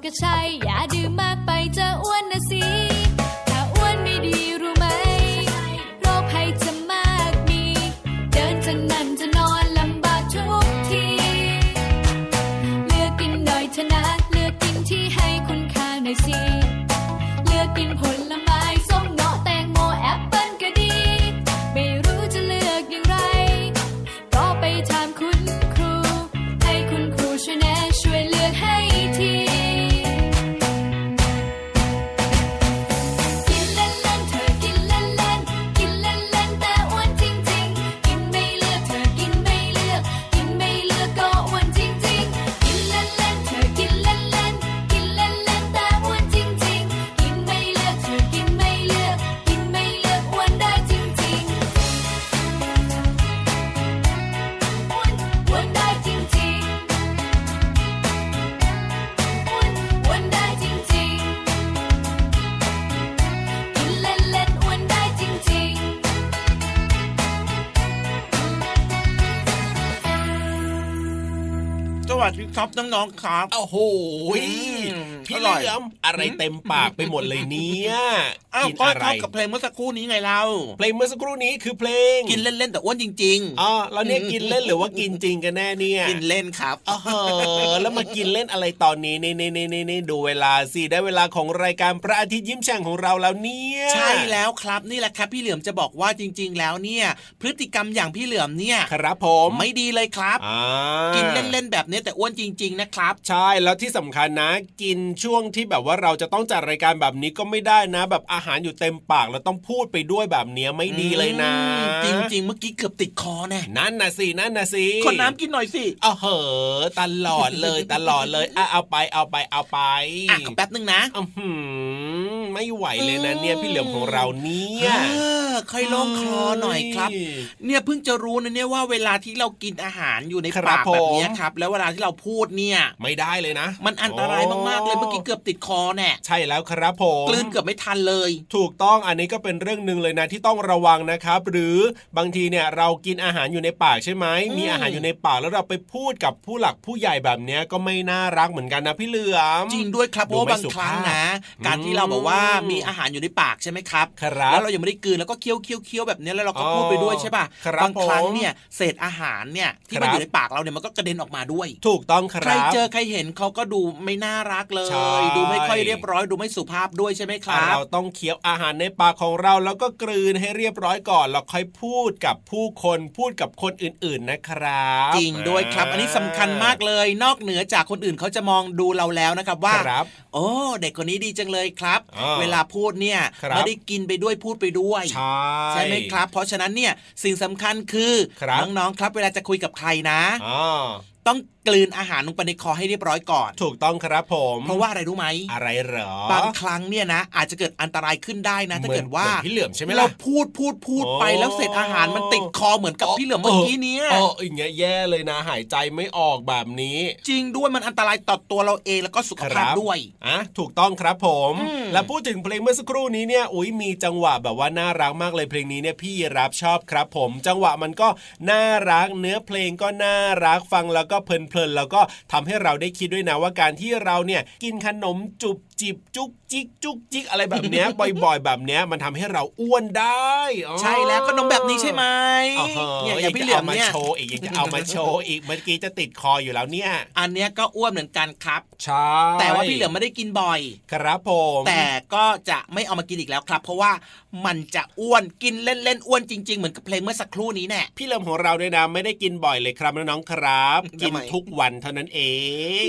que sai, ja. ครับน้องๆครับโอ้โหพี่เหลือม อะไรเต็มปากไปหมดเลยเนี่ยกินอะไรกับเพลงเมื่อสักครู่นี้ไงเรา เพลงเมื่อสักครู่นี้คือเพลง กินเล่นๆแต่อ้วนจริงๆอ๋อแล้วเนี่ยกินเล่นหรือว่ากินจริงกันแน่เนี่ยกินเล่นครับอ๋อแล้วมากินเล่นอะไรตอนนี้นี่นี่นี่นี่ดูเวลาสิได้เวลาของรายการพระอาทิตย์ยิ้มแฉ่งของเราแล้วเนี่ยใช่แล้วครับนี่แหละครับ พี่เหลือมจะบอกว่าจริง ๆ แล้วเนี่ย พฤติกรรมอย่างพี่เหลือมเนี่ยครับผมไม่ดีเลยครับกินเล่นๆแบบนี้แต่อ้วนจริง ๆนะครับ ใช่แล้วที่สำคัญนะ กินช่วงที่แบบว่าเราจะต้องจัดรายการแบบนี้ก็ไม่ได้นะ แบบอาหารอยู่เต็มปากแล้วต้องพูดไปด้วยแบบเนี้ยไม่ดีเลยนะ จริงๆเมื่อกี้เกือบติดคอแน่นั่นนะสินั่นนะสิขอน้ำกินหน่อยสิเออเหอตลอดเลยตลอดเลยอะเอาไปเอาไปเอาไปอะแป๊บนึงนะอืมไม่ไหวเลยนะเนี่ยพี่เหลือมของเราเนี่ยค่อยลงคอหน่อยครับ เนี่ยเพิ่งจะรู้นะเนี่ยว่าเวลาที่เรากินอาหารอยู่ในปากแบบนี้ครับ แล้วเวลาที่เราพูดเนี่ย ไม่ได้เลยนะ มันอันตรายมากๆเลยเมื่อกี้เกือบติดคอแน่ใช่แล้วครับผมกลืนเกือบไม่ทันเลย ถูกต้องอันนี้ก็เป็นเรื่องหนึ่งเลยนะที่ต้องระวังนะครับ หรือบางทีเนี่ยเรากินอาหารอยู่ในปากใช่ไหมมีอาหารอยู่ในปากแล้วเราไปพูดกับผู้หลักผู้ใหญ่แบบนี้ก็ไม่น่ารักเหมือนกันนะพี่เหลือมจริงด้วยครับเพราะบางครั้งนะ การที่เราบอกว่ามีอาหารอยู่ในปากใช่ไหมครับครับแล้วเรายังไม่ได้กลืนแล้วก็เคีคี้ยวเคี้ยวเคี้ยวแบบนี้แล้วเราก็พูดไปด้วยใช่ป่ะบางครั้งเนี่ยเศษอาหารเนี่ยที่มันอยู่ในปากเราเนี่ยมันก็กระเด็นออกมาด้วย ถูกต้องครับใครเจอใครเห็นเขาก็ดูไม่น่ารักเลย ดูไม่ค่อยเรียบร้อยดูไม่สุภาพด้วยใช่ไหมครับเราต้องเคี้ยวอาหารในปากของเราแล้วก็กลืนให้เรียบร้อยก่อนแล้วค่อยพูดกับผู้คนพูดกับคนอื่นๆนะครับ จริงด้วยครับ อันนี้สำคัญมากเลย นอกเหนือจากคนอื่นเขาจะมองดูเราแล้วนะครับว่าโอ้เด็กคนนี้ดีจังเลยครับ เวลาพูดเนี่ยไม่ได้กินไปด้วยพูดไปด้วยใช่ไหมครับ เพราะฉะนั้นเนี่ยสิ่งสำคัญคือน้องๆครับ เวลาจะคุยกับใครนะต้องกลืนอาหารลงไปในคอให้เรียบร้อยก่อน ถูกต้องครับผม เพราะว่าอะไรรู้ไหมอะไรเหรอบางครั้งเนี่ยนะอาจจะเกิดอันตรายขึ้นได้นะ ถ้าเกิดว่าพี่เหลือมใช่ไหมเราพูดพูดพูดไปแล้วเศษอาหารมันติดคอเหมือนกับพี่เหลือมเมื่อกี้เนี้ยอ๋ออย่างเงี้ยแย่เลยนะ หายใจไม่ออกแบบนี้ จริงด้วยมันอันตรายต่อตัวเราเองแล้วก็สุขภาพด้วยอะถูกต้องครับผม แล้วพูดถึงเพลงเมื่อสักครู่นี้เนี่ยอุ้ยมีจังหวะแบบว่าน่ารักมากเลยเพลงนี้เนี่ยพี่รับชอบครับผม จังหวะมันก็น่ารักเนื้อเพลงก็น่ารักฟังแล้วก็เพลินๆแล้วก็ทำให้เราได้คิดด้วยนะว่าการที่เราเนี่ยกินขนมจุบ จิบจุกจิกจุกจิกอะไรแบบเนี้ยบ่อยๆ แบบเนี้ยมันทำให้เราอ้วนได้ใช่แล้วขนมแบบนี้ใช่ไหมเนี่ยอย่างพี่เหลือมเนี่ยโชว์อีกยังจะเอามาโชว์อีกเมื่อกี้จะติดคออยู่แล้วเนี่ย อันเนี้ยก็อ้วนเหมือนกันครับใช่แต่ว่าพี่เหลือมไม่ได้กินบ่อย ครับผมแต่ก็จะไม่เอามากินอีกแล้วครับ เพราะว่ามันจะอ้วนกินเล่นๆอ้วนจริง ๆ เหมือนกับเพลงเมื่อสักครู่นี้แน่พี่เหลือมของเราด้วยนะไม่ได้กินบ่อยเลยครับน้องๆครับกินทุกวันเท่านั้นเอง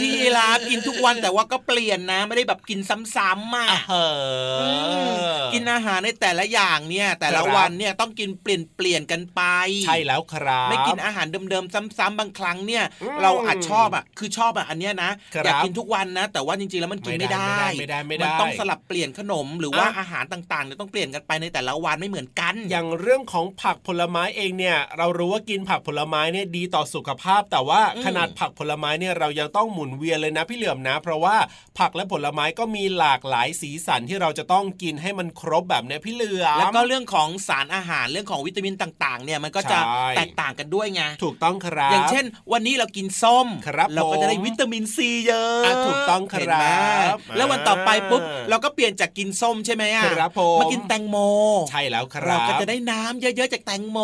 พี่ลากินทุกวันแต่ว่าก็เปลี่ยนนะไม่ได้แบบกินซ้ำๆมากินอาหารในแต่ละอย่างเนี่ย แต่ละวันเนี่ยต้องกินเปลี่ยนเปลี่ยนกันไป ใช่แล้วครับไม่กินอาหารเดิมๆซ้ำๆบางครั้งเนี่ย เราอาจชอบอะคือชอบอะอันเนี้ยนะอยากกินทุกวันนะ แต่ว่าจริงๆแล้วมันกินไม่ได้ไม่ได้ไม่ได้มันต้องสลับเปลี่ยนขนมหรือว่าอาหารต่างๆเนี่ยต้องเปลี่ยนกันไปในแต่ละวันไม่เหมือนกัน อย่างเรื่องของผักผลไม้เองเนี่ยเรารู้ว่ากินผักผลไม้เนี่ยดีต่อสุขภาพ แต่ว่าขนาดผักผลไม้เนี่ยเรายังต้องหมุนเวียนเลยนะพี่เหลือมนะ เพราะว่าผักและผลไม้ก็มีหลากหลายสีสันที่เราจะต้องกินให้มันครบแบบเนี้ยพี่เหลือมแล้วก็เรื่องของสารอาหารเรื่องของวิตามินต่างๆ เนี่ยมันก็จะแตกต่างกันด้วยไงถูกต้องครับ อย่างเช่น วันนี้เรากินส้มครับเราก็จะได้วิตามินซีเยอะถูกต้องครับแล้ววันต่อไปปุ๊บเราก็เปลี่ยนจากกินส้มใช่ไหมอะมากินแตงโม ใช่แล้วครับเราก็จะได้น้ำเยอะๆจากแตงโม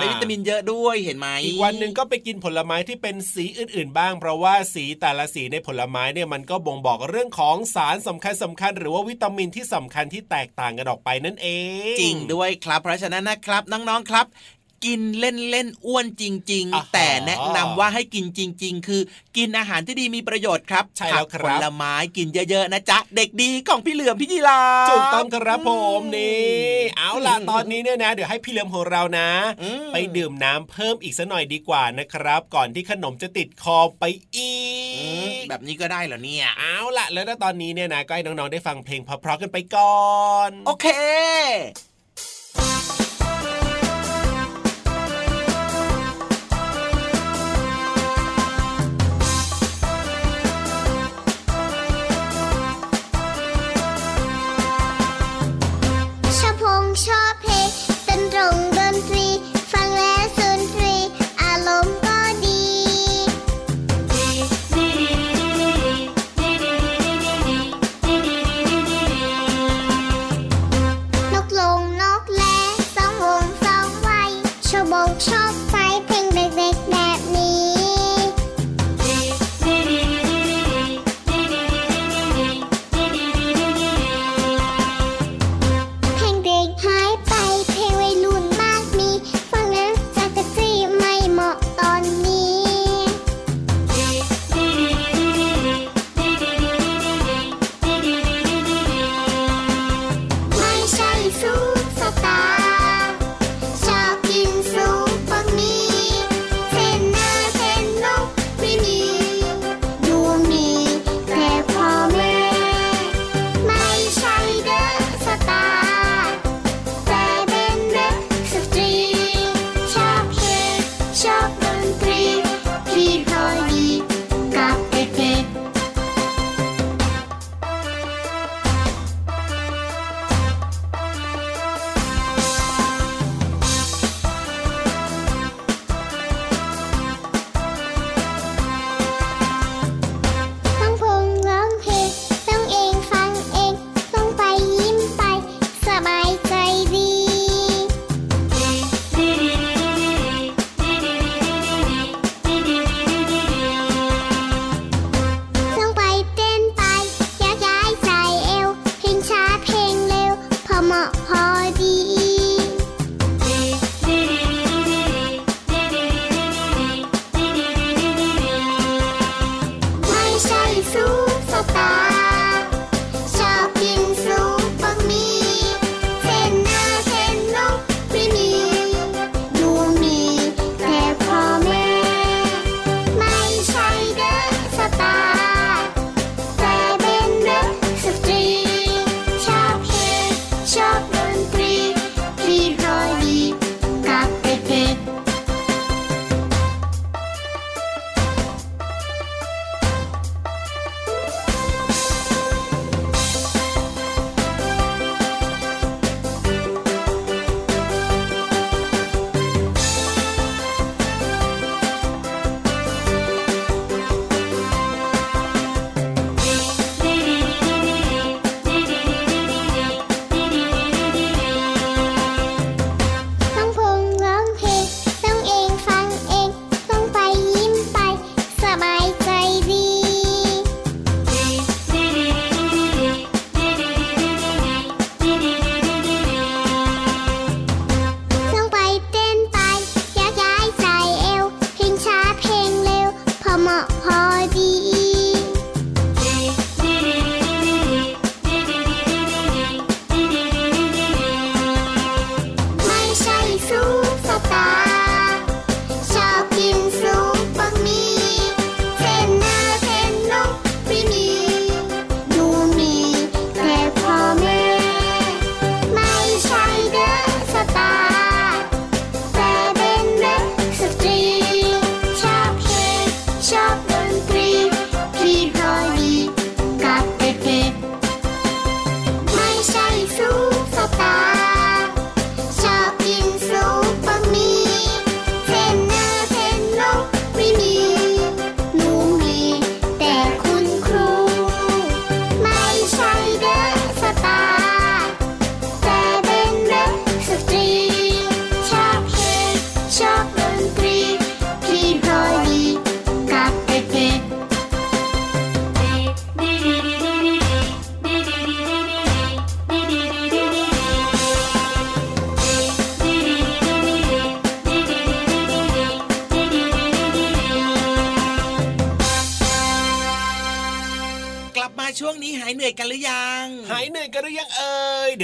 ได้วิตามินเยอะด้วยเห็นไหมอีกวันหนึ่งก็ไปกินผลไม้ที่เป็นสีอื่น ๆ บ้างเพราะว่าสีแต่ละสีในผลไม้เนี่ยมันก็บ่งบอกเรื่องของสารสำคัญสำคัญ หรือว่าวิตามินที่สำคัญที่แตกต่างกันออกไปนั่นเอง จริงด้วยครับ เพราะฉะนั้นนะครับน้องๆครับ กินเล่นเล่นอ้วนจริง ๆ แต่แนะนำว่าให้กินจริง ๆ คือกินอาหารที่ดีมีประโยชน์ครับใช่แล้วครับผลไม้กินเยอะๆนะจ๊ะ เด็กดีของพี่เหลือมพี่จีราถูกต้องครับผมนี่เอาล่ะตอนนี้เนี่ยนะ เดี๋ยวให้พี่เหลือมของเรานะ ไปดื่มน้ำเพิ่มอีกสักหน่อยดีกว่านะครับ ก่อนที่ขนมจะติดคอไปอีกแบบนี้ก็ได้เหรอเนี่ย เอาล่ะ แล้วตอนนี้เนี่ยนะก็ให้น้องๆได้ฟังเพลงเพราะๆกันไปก่อน โอเค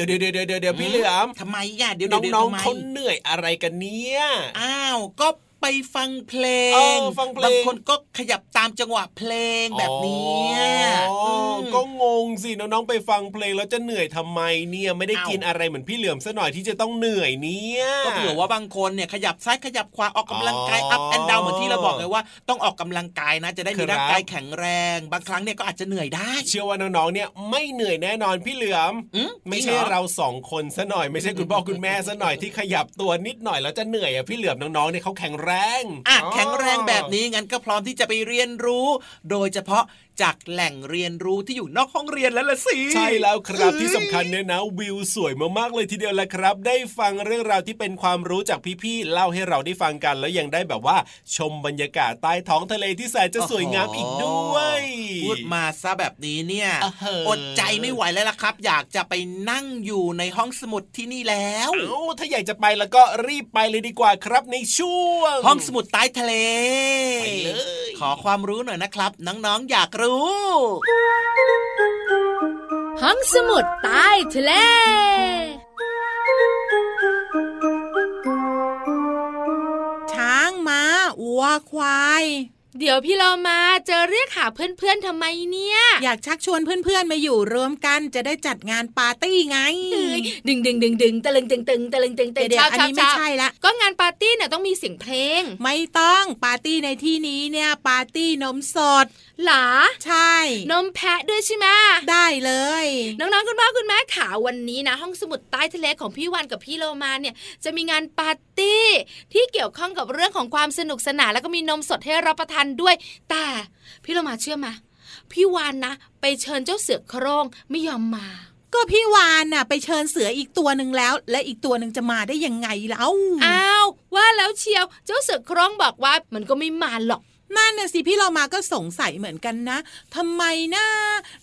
ดี๋ยวเดี๋ยวเดี๋ยวเดี๋ยวพี่เหลือมทำไมอะเดี๋ยวน้องๆเขาเหนื่อยอะไรกันเนี้ยอ้าวก็ ไปฟังเพลงบางคนก็ขยับตามจังหวะเพลงแบบนี้ก็งงสิน้องๆไปฟังเพลงแล้วจะเหนื่อยทำไมเนี่ยไม่ได้กินอะไรเหมือนพี่เหลือมซะหน่อยที่จะต้องเหนื่อยเนี่ยก็เผื่อว่าบางคนเนี่ยขยับซ้ายขยับขวาออกกำลังกายอัพแอนด์ดาวเหมือนที่เราบอกไงว่า ต้องออกกำลังกายนะ จะได้มีร่างกายแข็งแรง บางครั้งเนี่ยก็อาจจะเหนื่อยได้ เชื่อว่าน้องๆเนี่ยไม่เหนื่อยแน่นอนพี่เหลือมไม่ใช่เราสองคนซะหน่อยไม่ใช่คุณพ่อคุณแม่ซะหน่อยที่ขยับตัวนิดหน่อยแล้วจะเหนื่อยอะพี่เหลือมน้องๆเนี่ยเขาแข็งแรงอะแข็งแรงแบบนี้งั้นก็พร้อมที่จะไปเรียนรู้ โดยเฉพาะจากแหล่งเรียนรู้ที่อยู่นอกห้องเรียนแล้วล่ะสิ ใช่แล้วครับที่สำคัญเนี่ยนะวิวสวยมากๆเลยทีเดียวแหละครับ ได้ฟังเรื่องราวที่เป็นความรู้จากพี่ๆเล่าให้เราได้ฟังกัน แล้วยังได้แบบว่าชมบรรยากาศใต้ท้องทะเลที่แสนจะสวยงามอีกด้วยพูดมาซะแบบนี้เนี่ยอดใจไม่ไหวแล้วล่ะครับ อยากจะไปนั่งอยู่ในห้องสมุดที่นี่แล้วเอ้าถ้าอยากจะไปแล้วก็รีบไปเลยดีกว่าครับในช่วง ห้องสมุดใต้ทะเลไปเลยขอความรู้หน่อยนะครับ น้องๆอยากรู้ห้องสมุดใต้ทะเลช้างมา้าวัวควาย เดี๋ยวพี่เรามาจะเรียกหาเพื่อนๆทำไมเนี่ย อยากชักชวนเพื่อนๆมาอยู่รวมกันจะได้จัดงานปาร์ตี้ไงดึงดึงดึงดึงตะลึงตึงตึงตะลึงตึงตึงเดี๋ยวอันนี้ไม่ใช่ละก็งานปาร์ตี้เนี่ยต้องมีเสียงเพลง ไม่ต้องปาร์ตี้ในที่นี้เนี่ยปาร์ตี้นมสดหรอใช่ นมแพะด้วยใช่ไหมได้เลย น้องๆคุณพ่อคุณแม่ขาวันนี้นะ ห้องสมุดใต้ทะเลของพี่วันกับพี่โลมาเนี่ยจะมีงานปาร์ตี้ที่เกี่ยวข้องกับเรื่องของความสนุกสนานแล้วก็มีนมสดให้รับประทานด้วย แต่พี่โลมาเชื่อมาพี่วานนะไปเชิญเจ้าเสือโครงไม่ยอมมาก็พี่วานน่ะไปเชิญเสืออีกตัวหนึ่งแล้ว และอีกตัวหนึ่งจะมาได้ยังไงแล้วอ้าวว่าแล้วเชียวเจ้าเสือโครงบอกว่ามันก็ไม่มาหรอก นั่นน่ะสิพี่เรามาก็สงสัยเหมือนกันนะทำไมนะ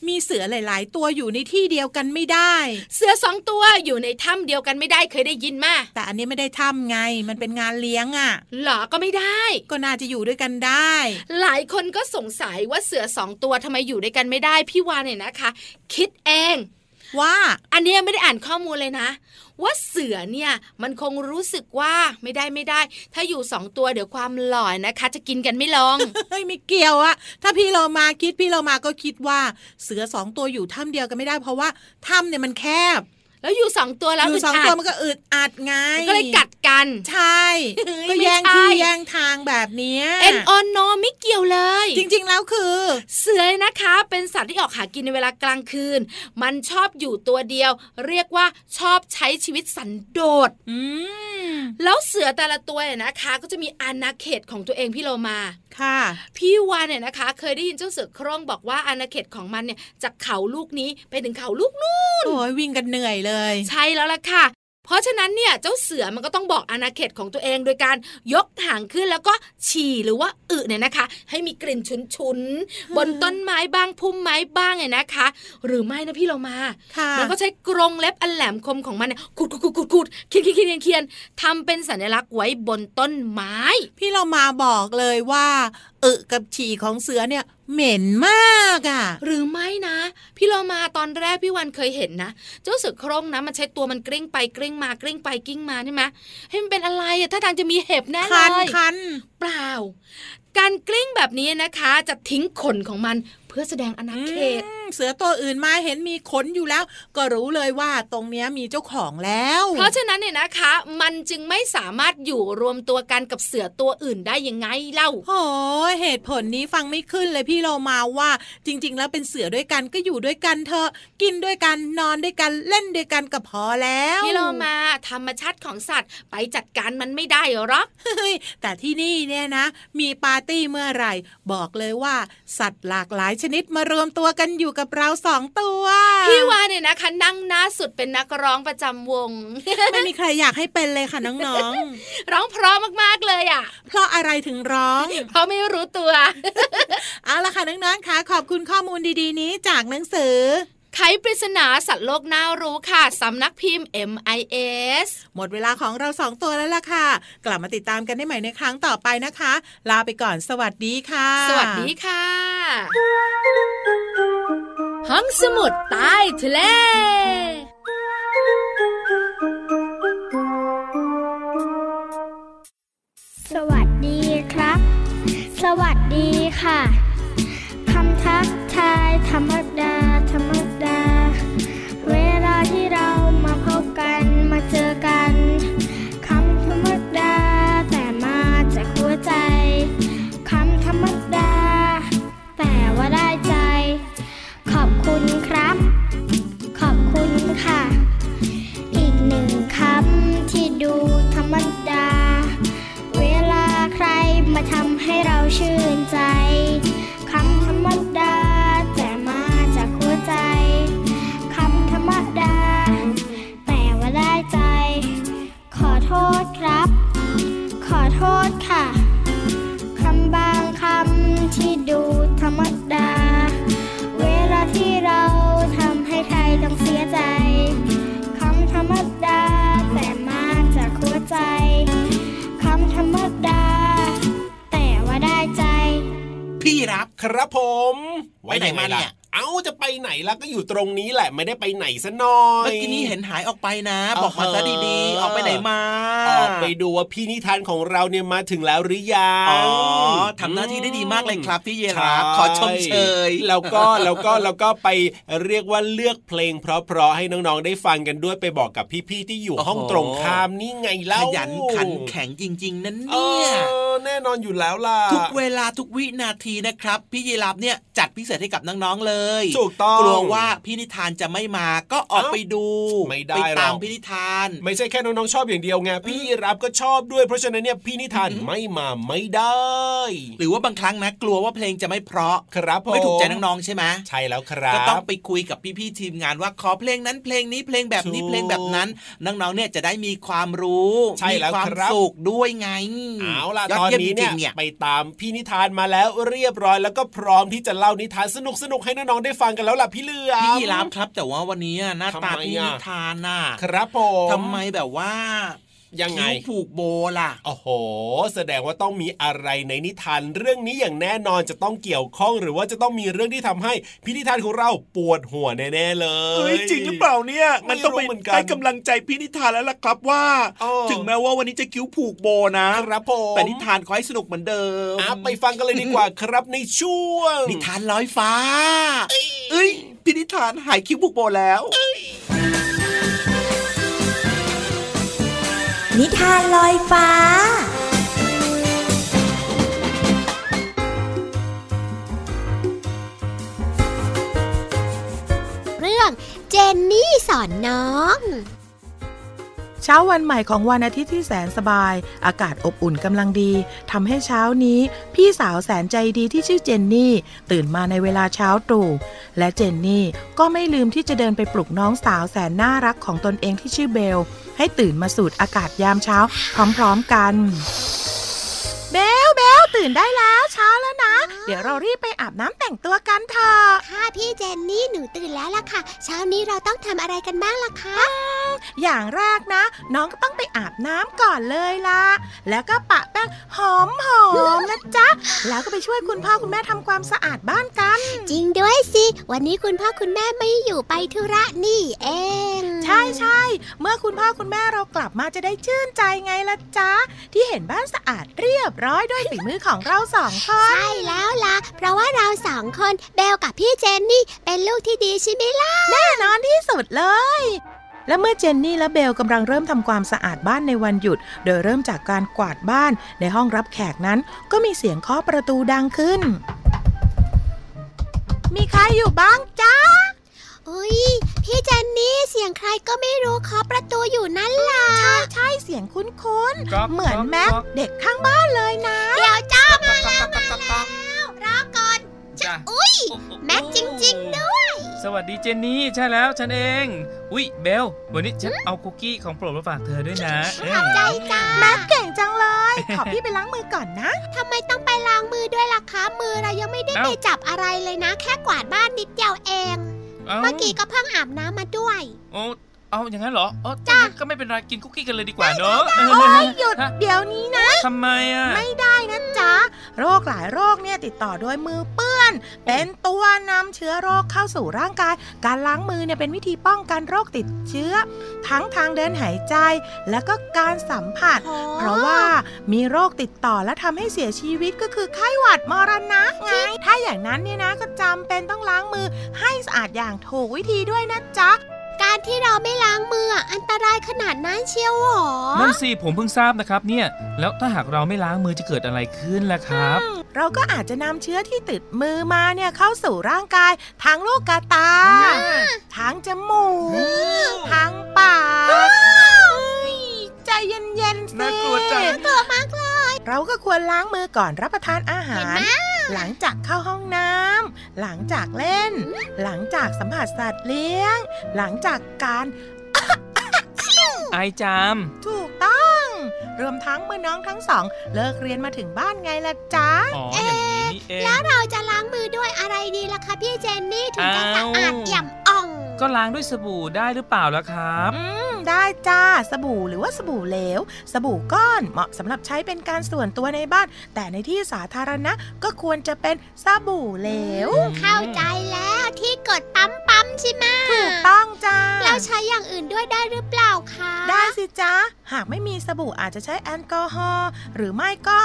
มีเสือหลาย ๆ ตัวอยู่ในที่เดียวกันไม่ได้ เสือสองตัวอยู่ในถ้ำเดียวกันไม่ได้เคยได้ยินมาแต่อันนี้ไม่ได้ถ้ำไงมันเป็นงานเลี้ยงอะ่ะหรอก็ไม่ได้ ก็น่าจะอยู่ด้วยกันได้ หลายคนก็สงสัยว่าเสือสองตัวทำไมอยู่ด้วยกันไม่ได้พี่วานเนี่ยนะคะ คิดเองว่าอันนี้ไม่ได้อ่านข้อมูลเลยนะ ว่าเสือเนี่ยมันคงรู้สึกว่าไม่ได้ไม่ได้ ถ้าอยู่สองตัวเดี๋ยวความหล่อนะคะ จะกินกันไม่ลงเฮ้ยไม่เกี่ยวอะถ้าพี่เรามาคิดพี่เรามาก็คิดว่าเสือสองตัวอยู่ถ้ำเดียวกันไม่ได้ เพราะว่าถ้ำเนี่ยมันแคบ แล้วอยู่สองตัวแล้วอยู่สองดตัวดมันก็อึดอัดไงก็เลยกัดกัน ใช่เฮ้ยก็แย่งไม่ใช่ที่แย่งทางแบบเนี้ยเอ็นออนโนไม่เกี่ยวเลย จริง ๆ แล้วคือ เสือนะคะ เป็นสัตว์ที่ออกหากินในเวลากลางคืน มันชอบอยู่ตัวเดียว เรียกว่าชอบใช้ชีวิตสันโดษอืมแล้วเสือแต่ละตัวเนี่ยนะคะ ก็จะมีอาณาเขตของตัวเองพี่โลมาค่ะ พี่วานเนี่ยนะคะ เคยได้ยินเจ้าเสือโคร่งบอกว่าอาณาเขตของมันเนี่ยจากเขาลูกนี้ไปถึงเขาลูกนู้นโอ้ยวิ่งกันเหนื่อยเลยใช่แล้วล่ะค่ะ เพราะฉะนั้นเนี่ยเจ้าเสือมันก็ต้องบอกอาณาเขตของตัวเองโดยการยกหางขึ้นแล้วก็ฉี่หรือว่าอึเนี่ยนะคะ ให้มีกลิ่นฉุนๆบนต้นไม้บ้างพุ่มไม้บ้างเนี่ยนะคะ หรือไม่นะพี่เรามาค่ะมันก็ใช้กรงเล็บอันแหลมคมของมันเนี่ยขูดขูดขูดขูดขูดเคียนเคียนเคียนเคียนทำเป็นสัญลักษณ์ไว้บนต้นไม้ พี่เรามาบอกเลยว่าอึกับฉี่ของเสือเนี่ย เหม็นมากอะ หรือไม่นะ พี่เรามาตอนแรกพี่วันเคยเห็นนะเจ้าเสือโคร่งนะมันใช้ตัวมันกลิ้งไปกลิ้งมากลิ้งไปกลิ้งมาใช่ไหมให้มันเป็นอะไรอะถ้าทางจะมีเห็บแน่เลคันยคันเปล่า การกลิ้งแบบนี้นะคะ จะทิ้งขนของมันเพื่อแสดงอาณาเขตอืม เสือตัวอื่นมาเห็นมีขนอยู่แล้ว ก็รู้เลยว่าตรงเนี้ยมีเจ้าของแล้ว เพราะฉะนั้นเนี่ยนะคะ มันจึงไม่สามารถอยู่รวมตัวกันกับเสือตัวอื่นได้ยังไงเล่าโอ้เหตุผลนี้ฟังไม่ขึ้นเลยพี่เรามาว่าจริง ๆ แล้วเป็นเสือด้วยกันก็อยู่ด้วยกันเถอะกินด้วยกันนอนด้วยกันเล่นด้วยกันก็พอแล้วพี่โลมาธรรมชาติของสัตว์ไปจัดการมันไม่ได้หรอกเฮ้ยแต่ที่นี่เนี่ยนะ มีปาร์ตี้เมื่อไหร่ บอกเลยว่า สัตว์หลากหลายชนิดมารวมตัวกันอยู่กับเราสองตัว พี่วานเนี่ยนะคะนั่งหน้าสุดเป็นนักร้องประจำวง ไม่มีใครอยากให้เป็นเลยค่ะน้องร้องเพราะมากๆเลยอะๆเพราะอะไรถึงร้อง เพราะไม่รู้ตัว เอาละค่ะน้องๆค่ะขอบคุณข้อมูลดีๆ นี้จากหนังสือไขปริศนาสัตว์โลกน่ารู้ค่ะ สำนักพิมพ์ MIS หมดเวลาของเราสองตัวแล้วล่ะค่ะ กลับมาติดตามกันได้ใหม่ในครั้งต่อไปนะคะ ลาไปก่อนสวัสดีค่ะ สวัสดีค่ะ ห้องสมุดใต้ทะเล ตรงนี้แหละไม่ได้ไปไหนซะหน่อยเมื่อกี้นี้เห็นหายออกไปนะเออบอกมาซะดีๆออกไปไหนมาออกไปดูว่าพี่นิทานของเราเนี่ยมาถึงแล้วหรือยังอ๋อทำหน้าที่ได้ดีมากเลยครับพี่เยรับใขอชมเชยแล้วก็แล้วก็แล้วก็ไปเรียกว่าเลือกเพลง เพราะๆให้น้องๆได้ฟังกันด้วยไปบอกกับพี่ๆที่อยู่โอ้โหห้องตรงข้ามนี่ไงเล่าขยันขันแข็งจริง ๆ นั่นเอเนี่ยอ แน่นอนอยู่แล้วล่ะ ทุกเวลาทุกวินาทีนะครับ พี่ยีรับเนี่ยจัดพิเศษให้กับน้องๆเลเลยถูกต้องกลัวว่าพี่นิทานจะไม่มาก็ออกไปดูไม่ได้ไปตามพี่นิทาน ไม่ใช่แค่น้องๆชอบอย่างเดียวไงพี่รับก็ชอบด้วยเพราะฉะนั้นเนี่ยพี่นิทานไม่มาไม่ได้ หรือว่าบางครั้งนะกลัวว่าเพลงจะไม่เพราะครับไม่ถูกใจน้องๆใช่ไหมใช่แล้วครับก็ต้องไปคุยกับพี่ๆทีมงานว่าขอเพลงนั้นเพลงนี้เพลงแบบนี้เพลงแบบนั้นน้องๆเนี่ยจะได้มีความรู้มีความสุขด้วยไงเอาล่ะตอนนี้เนี่ยไปตามพี่นิทานมาแล้วเรียบร้อยแล้วก็พร้อมที่จะเล่านิทานสนุกสนุกให้น้องๆได้ฟังกันแล้วล่ะพี่เลือพี่รับครับ แต่ว่าวันนี้หน้าตาพี่นิทานน่ะครับผมทำไมแบบว่า ยังไงผูกโบล่ะโอ้โห แสดงว่าต้องมีอะไรในนิทานเรื่องนี้อย่างแน่นอนจะต้องเกี่ยวข้องหรือว่าจะต้องมีเรื่องที่ทำให้พินิทานของเราปวดหัวแน่ๆเลยเฮ้ยจริงหรือเปล่าเนี่ย มันต้องไปให้กำลังใจพินิทานแล้วล่ะครับว่า ถึงแม้ว่าวันนี้จะคิ้วผูกโบนะครับผมแต่นิทานขอให้สนุกเหมือนเดิมไปฟังกันเลยดีกว่าครับในช่วง นิทานลอยฟ้า เอ้ยพินิทานหายคิ้วผูกโบแล้ว นิทานลอยฟ้า เรื่องเจนนี่สอนน้อง เช้าวันใหม่ของวันอาทิตย์ที่แสนสบาย อากาศอบอุ่นกำลังดีทำให้เช้านี้ พี่สาวแสนใจดีที่ชื่อเจนนี่ ตื่นมาในเวลาเช้าตรู่และเจนนี่ก็ไม่ลืมที่จะเดินไปปลุกน้องสาวแสนน่ารักของตนเองที่ชื่อเบล ให้ตื่นมาสูดอากาศยามเช้า พร้อมๆกัน เบลเบล ตื่นได้แล้วเช้าแล้วนะ เดี๋ยวเรารีบไปอาบน้ำแต่งตัวกันเถอะค่ะพี่เจนนี่หนูตื่นแล้วล่ะค่ะ เช้านี้เราต้องทำอะไรกันบ้างล่ะคะอย่างแรกนะ น้องก็ต้องไปอาบน้ำก่อนเลยล่ะ แล้วก็ปะแป้งหอมหอมนะจ๊ะ แล้วก็ไปช่วยคุณพ่อคุณแม่ทำความสะอาดบ้านกัน จริงด้วยสิ วันนี้คุณพ่อคุณแม่ไม่อยู่ไปธุระนี่เอง ใช่ใช่เมื่อคุณพ่อคุณแม่เรากลับมาจะได้ชื่นใจไงล่ะจ๊ะ ที่เห็นบ้านสะอาดเรียบร้อยด้วยฝีมือของเราสองคน ใช่แล้วล่ะ เพราะว่าเราสองคนเบลกับพี่เจนนี่เป็นลูกที่ดีใช่ไหมล่ะ แน่นอนที่สุดเลยและเมื่อเจนนี่และเบลกำลังเริ่มทำความสะอาดบ้านในวันหยุด โดยเริ่มจากการกวาดบ้านในห้องรับแขกนั้น ก็มีเสียงเคาะประตูดังขึ้น มีใครอยู่บ้างจ้าอุ้ยพี่เจนนี่เสียงใครก็ไม่รู้เคาะประตูอยู่นั่นล่ะ ใช่ใช่เสียงคุ้นๆ เหมือนแม็กเด็กข้างบ้านเลยนะ เดี๋ยวจ้ามาแล้ว อนจะอุ้ยแม็กจริงๆด้วย สวัสดีเจนนี่ใช่แล้วฉันเอง อุ้ยเบล วันนี้ฉันเอาคุกกี้ของโปรดมาฝากเธอด้วยนะขอบใจจ้าแม็กเก่งจังเลย ขอพี่ไปล้างมือก่อนนะทำไมต้องไปล้างมือด้วยล่ะคะ มือเรายังไม่ได้ไปจับอะไรเลยนะ แค่กวาดบ้านนิดเดียวเอง เมื่อกี้ก็เพิ่งอาบน้ำมาด้วย โอ้ เอาอย่างนั้นเหรออ๋อจ้าก็ไม่เป็นไรกินคุกกี้กันเลยดีกว่าเนอะโอ้ยหยุดเดี๋ยวนี้นะทำไมอะไม่ได้นะจ๊ะโรคหลายโรคเนี่ยติดต่อด้วยมือเปื้อน เป็นตัวนำเชื้อโรคเข้าสู่ร่างกาย การล้างมือเนี่ยเป็นวิธีป้องกันโรคติดเชื้อ ทั้งทางเดินหายใจ และก็การสัมผัส เพราะว่ามีโรคติดต่อและทำให้เสียชีวิตก็คือไข้หวัดมรณะไงถ้าอย่างนั้นเนี่ยนะก็จำเป็นต้องล้างมือให้สะอาดอย่างถูกวิธีด้วยนะจ๊ะ การที่เราไม่ล้างมืออันตรายขนาดนั้นเชียวหรอ นั่นสิผมเพิ่งทราบนะครับเนี่ย แล้วถ้าหากเราไม่ล้างมือจะเกิดอะไรขึ้นล่ะครับ เราก็อาจจะนำเชื้อที่ติดมือมาเนี่ยเข้าสู่ร่างกายทางลูกกาตา ทางจมูก ทางปาก ใจเย็นๆสิน่ากลัวจังตัวมากเลย เราก็ควรล้างมือก่อนรับประทานอาหาร หลังจากเข้าห้องน้ำหลังจากเล่น หลังจากสัมผัสสัตว์เลี้ยง หลังจากการไอจามถูกต้อง รวมทั้งเมื่อน้องทั้งสอง เลิกเรียนมาถึงบ้านไงล่ะจ๊ะอ๋ออย่างนี้นี่เองแล้วเราจะล้างมือด้วยอะไรดีล่ะคะพี่เจนนี่ถึงจะสะอาดเยี่ยมอ่อง ก็ล้างด้วยสบู่ได้หรือเปล่าล่ะครับ ได้จ้า สบู่หรือว่าสบู่เหลว สบู่ก้อนเหมาะสำหรับใช้เป็นการส่วนตัวในบ้าน แต่ในที่สาธารณะก็ควรจะเป็นสบู่เหลว เข้าใจแล้วที่กดปั๊มปั๊มใช่ไหมถูกต้องจ้าแล้วใช้อย่างอื่นด้วยได้หรือเปล่าคะ ได้สิจ้า หากไม่มีสบู่อาจจะใช้แอลกอฮอล์หรือไม่ก็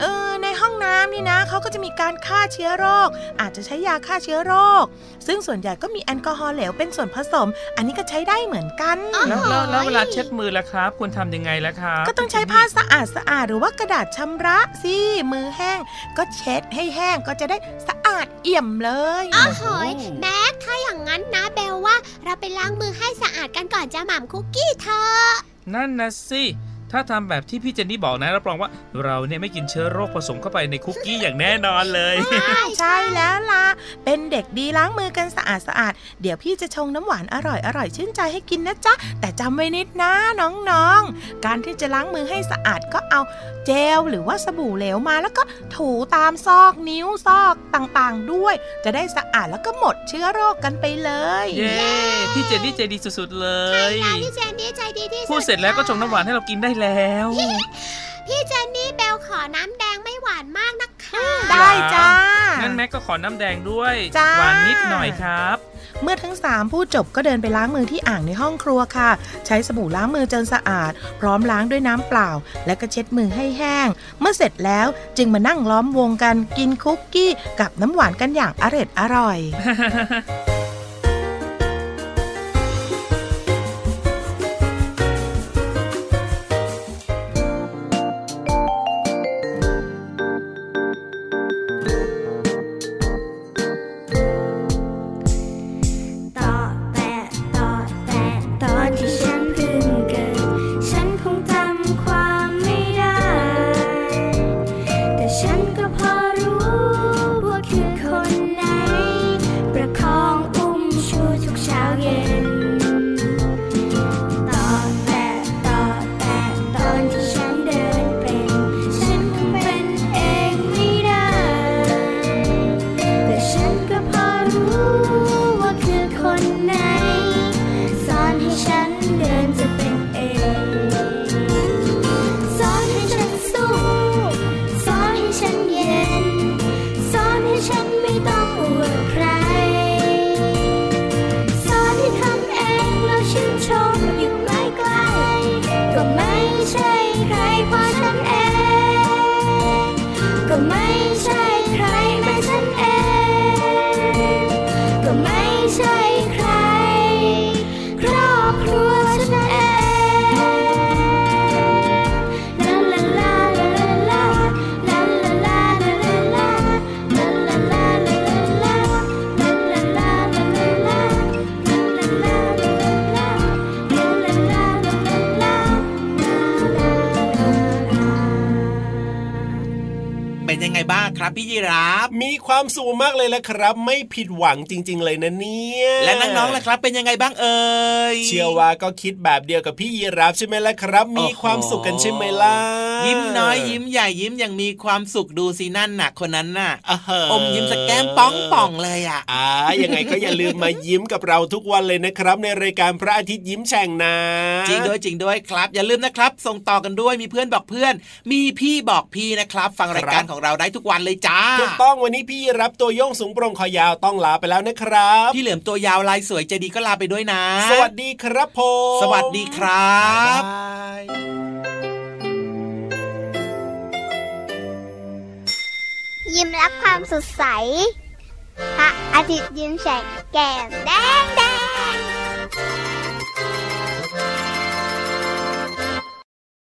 เออในห้องน้ำนี่นะเขาก็จะมีการฆ่าเชื้อโรค อาจจะใช้ยาฆ่าเชื้อโรค ซึ่งส่วนใหญ่ก็มีแอลกอฮอล์เหลวเป็นส่วนผสม อันนี้ก็ใช้ได้เหมือนกันแล้วแล้วเวลาเช็ดมือล่ะครับควรทำยังไงล่ะครับก็ต้องใช้ผ้าสะอาดสะอาดหรือว่ากระดาษชำระสิมือแห้ง ก็เช็ดให้แห้งก็จะได้สะอาดดเอี่ยมเลยอ้าวหอยแม็กถ้าอย่างนั้นนะเบลว่า เราไปล้างมือให้สะอาดกันก่อนจะหม่ำคุกกี้เธอ นั่นนะสิ ถ้าทำแบบที่พี่เจนนี่บอกนะรับรองว่าเราเนี่ยไม่กินเชื้อโรคผสมเข้าไปในคุกกี้อย่างแน่นอนเลยใช่แล้วล่ะเป็นเด็กดีล้างมือกันสะอาดสะอาดเดี๋ยวพี่จะชงน้ำหวานอร่อยอร่อยชื่นใจให้กินนะจ๊ะแต่จำไว้นิดนะน้องๆ การที่จะล้างมือให้สะอาดก็เอาเจลหรือว่าสบู่เหลวมาแล้วก็ถูตามซอกนิ้วซอกต่างๆด้วย จะได้สะอาดแล้วก็หมดเชื้อโรคกันไปเลย เย้พี่เจนนี่ใจดีสุดๆเลยใช่พี่เจนนี่ใจดีที่สุดพูดเสร็จแล้วก็ชงน้ำหวานให้เรากินได้แล้วพี่เจนนี่เบลขอน้ำแดงไม่หวานมากนะคะ ได้จ้า งั้นแม็กก็ขอน้ำแดงด้วยหวานนิดหน่อยครับ เมื่อทั้งสามผู้จบก็เดินไปล้างมือที่อ่างในห้องครัวค่ะ ใช้สบู่ล้างมือจนสะอาด พร้อมล้างด้วยน้ำเปล่า และก็เช็ดมือให้แห้ง เมื่อเสร็จแล้วจึงมานั่งล้อมวงกันกินคุกกี้กับน้ำหวานกันอย่างอร็ดอร่อยค พี่ยีราฟ มีความสุขมากเลยละครับ ไม่ผิดหวังจริง ๆ เลยนะเนี่ย และน้องๆล่ะครับ เป็นยังไงบ้างเอ่ยเชื่อว่าก็คิดแบบเดียวกับพี่ยีราฟใช่ไหมล่ะครับ มีความสุขกันใช่ไหมล่ะยิ้มน้อยยิ้มใหญ่ยิ้มอย่างมีความสุขดูสินั่นน่ะ คนนั้นน่ะอมยิ้มสแก้มป้องป่องเลยอะอ่ายังไงก็อย่าลืมมายิ้มกับเราทุกวันเลยนะครับ ในรายการพระอาทิตย์ยิ้มแฉ่งนะจริงด้วยจริงด้วยครับ อย่าลืมนะครับ ส่งต่อกันด้วยมีเพื่อนบอกเพื่อน มีพี่บอกพี่นะครับ ฟังรายการของเราได้ทุกวันเลยจ้าถูกต้องวันนี้พี่รับตัวโยงสูงโปร่งคอยาวต้องลาไปแล้วนะครับพี่เหลือมตัวยาวลายสวยใจดีก็ลาไปด้วยนะ สวัสดีครับผมสวัสดีครับยิ้มรับความสดใสพระอาทิตย์ยิ้มแฉกแก้มแดงแดง